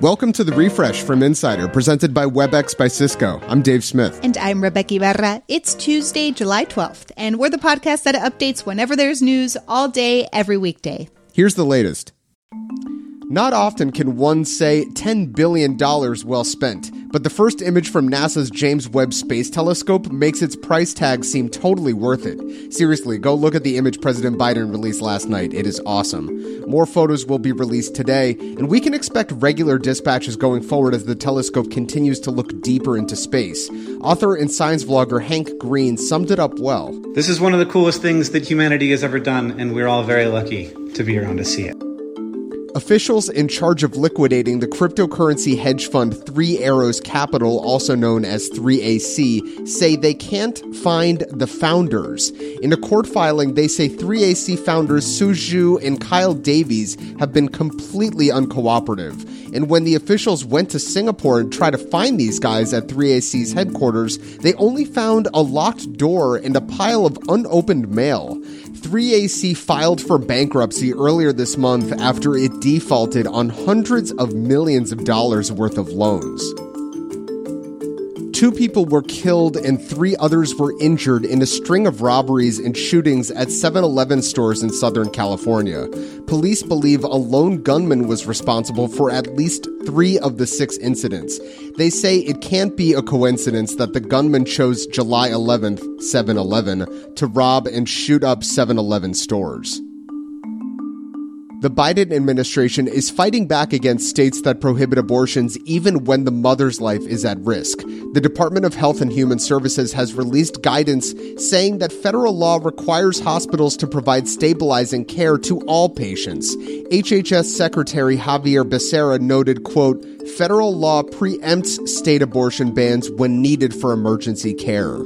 Welcome to the refresh from Insider, presented by WebEx by Cisco. I'm Dave Smith. And I'm Rebeca Ibarra. It's Tuesday, July 12th, and we're the podcast that updates whenever there's news all day, every weekday. Here's the latest. Not often can one say $10 billion well spent, but the first image from NASA's James Webb Space Telescope makes its price tag seem totally worth it. Seriously, go look at the image President Biden released last night. It is awesome. More photos will be released today, and we can expect regular dispatches going forward as the telescope continues to look deeper into space. Author and science vlogger Hank Green summed it up well. This is one of the coolest things that humanity has ever done, and we're all very lucky to be around to see it. Officials in charge of liquidating the cryptocurrency hedge fund Three Arrows Capital, also known as 3AC, say they can't find the founders. In a court filing, they say 3AC founders Su Zhu and Kyle Davies have been completely uncooperative. And when the officials went to Singapore and tried to find these guys at 3AC's headquarters, they only found a locked door and a pile of unopened mail. 3AC filed for bankruptcy earlier this month after it defaulted on hundreds of millions of dollars worth of loans. Two people were killed and three others were injured in a string of robberies and shootings at 7 Eleven stores in Southern California. Police believe a lone gunman was responsible for at least three of the six incidents. They say it can't be a coincidence that the gunman chose July 11th, 7 Eleven, to rob and shoot up 7 Eleven stores. The Biden administration is fighting back against states that prohibit abortions even when the mother's life is at risk. The Department of Health and Human Services has released guidance saying that federal law requires hospitals to provide stabilizing care to all patients. HHS Secretary Xavier Becerra noted, quote, federal law preempts state abortion bans when needed for emergency care.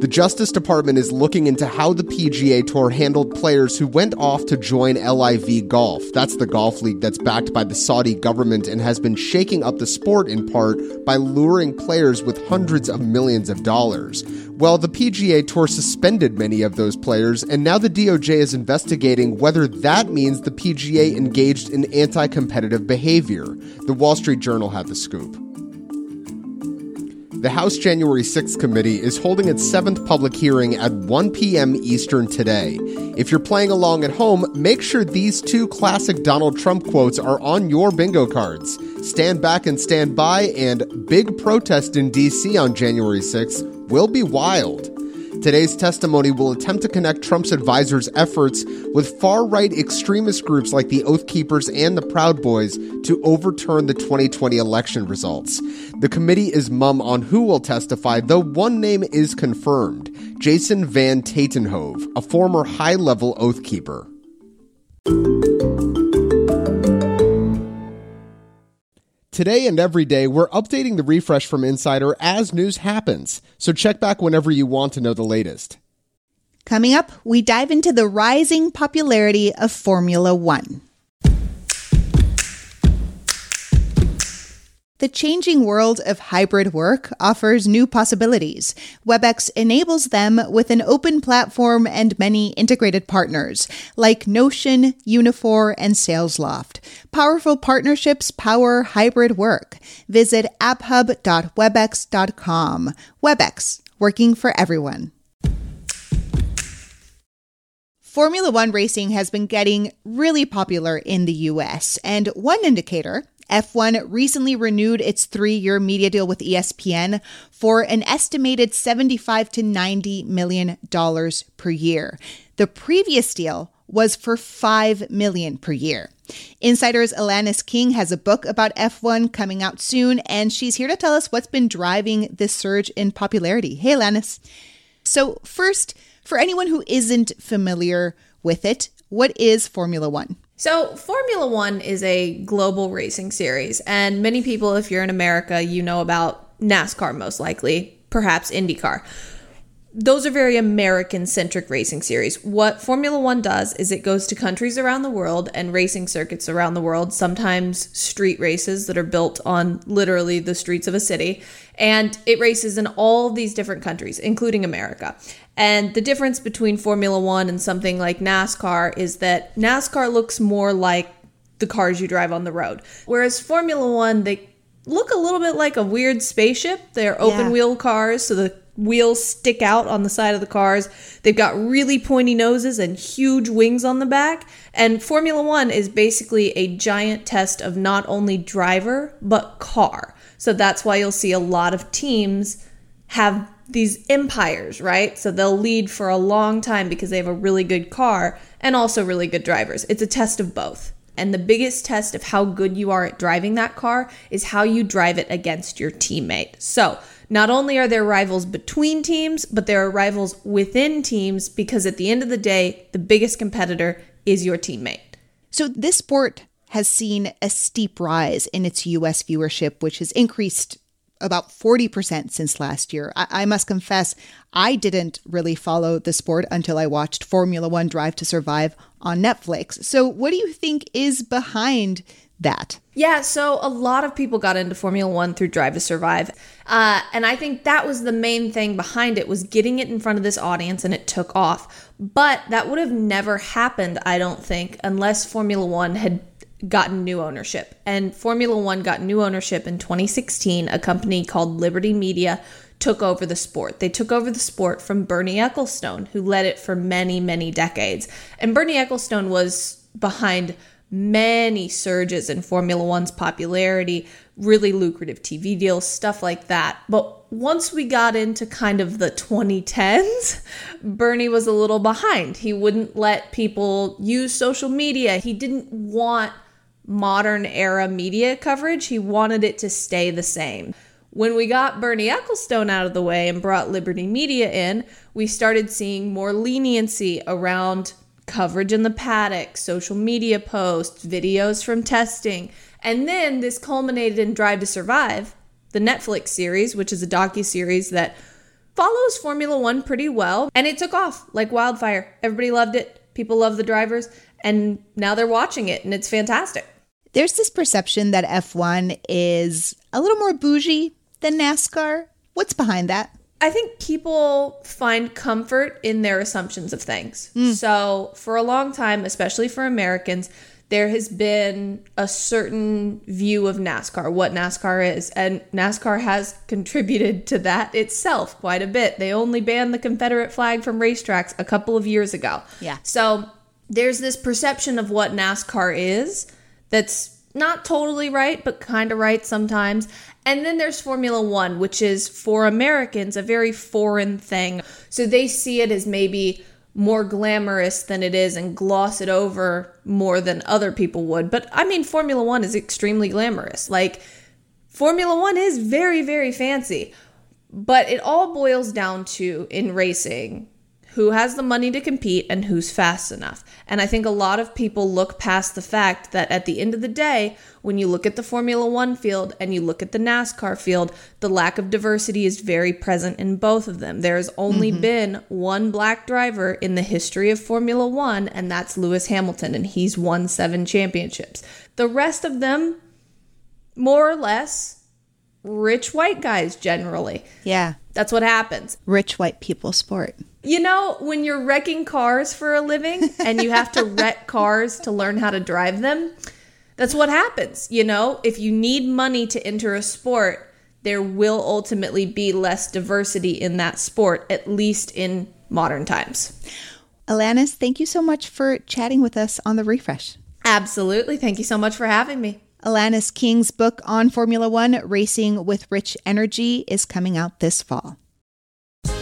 The Justice Department is looking into how the PGA Tour handled players who went off to join LIV Golf. That's the golf league that's backed by the Saudi government and has been shaking up the sport in part by luring players with hundreds of millions of dollars. Well, the PGA Tour suspended many of those players, and now the DOJ is investigating whether that means the PGA engaged in anti competitive behavior. The Wall Street Journal had the scoop. The House January 6th committee is holding its seventh public hearing at 1 p.m. Eastern today. If you're playing along at home, make sure these two classic Donald Trump quotes are on your bingo cards. Stand back and stand by, and big protest in D.C. on January 6th will be wild. Today's testimony will attempt to connect Trump's advisors' efforts with far right extremist groups like the Oath Keepers and the Proud Boys to overturn the 2020 election results. The committee is mum on who will testify, though one name is confirmed Jason Van Tatenhove, a former high level Oath Keeper. Today and every day, we're updating the refresh from Insider as news happens, so check back whenever you want to know the latest. Coming up, we dive into the rising popularity of Formula One. The changing world of hybrid work offers new possibilities. WebEx enables them with an open platform and many integrated partners like Notion, Unifor, and SalesLoft. Powerful partnerships power hybrid work. Visit apphub.webex.com. WebEx, working for everyone. Formula One racing has been getting really popular in the US, and one indicator F1 recently renewed its three year media deal with ESPN for an estimated 75 to 90 million dollars per year. The previous deal was for 5 million per year. Insider's Alanis King has a book about F1 coming out soon, and she's here to tell us what's been driving this surge in popularity. Hey, Alanis. So, first, for anyone who isn't familiar with it, what is Formula One? So, Formula One is a global racing series, and many people, if you're in America, you know about NASCAR most likely, perhaps IndyCar. Those are very American centric racing series. What Formula One does is it goes to countries around the world and racing circuits around the world, sometimes street races that are built on literally the streets of a city. And it races in all these different countries, including America. And the difference between Formula One and something like NASCAR is that NASCAR looks more like the cars you drive on the road. Whereas Formula One, they look a little bit like a weird spaceship. They're open Yeah. wheel cars, so the wheels stick out on the side of the cars. They've got really pointy noses and huge wings on the back. And Formula One is basically a giant test of not only driver, but car. So that's why you'll see a lot of teams have these empires, right? So they'll lead for a long time because they have a really good car and also really good drivers. It's a test of both. And the biggest test of how good you are at driving that car is how you drive it against your teammate. So, not only are there rivals between teams, but there are rivals within teams because at the end of the day, the biggest competitor is your teammate. So, this sport has seen a steep rise in its US viewership, which has increased about 40% since last year. I, I must confess, I didn't really follow the sport until I watched Formula One Drive to Survive on Netflix. So, what do you think is behind that? Yeah, so a lot of people got into Formula One through Drive to Survive, uh, and I think that was the main thing behind it was getting it in front of this audience, and it took off. But that would have never happened, I don't think, unless Formula One had gotten new ownership. And Formula One got new ownership in 2016. A company called Liberty Media took over the sport. They took over the sport from Bernie Ecclestone, who led it for many, many decades. And Bernie Ecclestone was behind many surges in Formula One's popularity, really lucrative TV deals, stuff like that. But once we got into kind of the 2010s, Bernie was a little behind. He wouldn't let people use social media. He didn't want modern era media coverage, he wanted it to stay the same. When we got Bernie Ecclestone out of the way and brought Liberty Media in, we started seeing more leniency around coverage in the paddock, social media posts, videos from testing. And then this culminated in Drive to Survive, the Netflix series, which is a docu-series that follows Formula 1 pretty well, and it took off like wildfire. Everybody loved it. People love the drivers, and now they're watching it and it's fantastic. There's this perception that F1 is a little more bougie than NASCAR. What's behind that? I think people find comfort in their assumptions of things. Hmm. So, for a long time, especially for Americans, there has been a certain view of NASCAR, what NASCAR is, and NASCAR has contributed to that itself quite a bit. They only banned the Confederate flag from racetracks a couple of years ago. Yeah. So, there's this perception of what NASCAR is that's not totally right, but kind of right sometimes. And then there's Formula One, which is for Americans a very foreign thing. So they see it as maybe more glamorous than it is and gloss it over more than other people would. But I mean, Formula One is extremely glamorous. Like, Formula One is very, very fancy. But it all boils down to in racing who has the money to compete and who's fast enough. And I think a lot of people look past the fact that at the end of the day, when you look at the Formula One field and you look at the NASCAR field, the lack of diversity is very present in both of them. There has only mm-hmm. been one black driver in the history of Formula One, and that's Lewis Hamilton, and he's won seven championships. The rest of them, more or less, rich white guys generally. Yeah. That's what happens. Rich white people sport. You know, when you're wrecking cars for a living and you have to wreck cars to learn how to drive them, that's what happens. You know, if you need money to enter a sport, there will ultimately be less diversity in that sport, at least in modern times. Alanis, thank you so much for chatting with us on the refresh. Absolutely. Thank you so much for having me. Alanis King's book on Formula One, Racing with Rich Energy, is coming out this fall.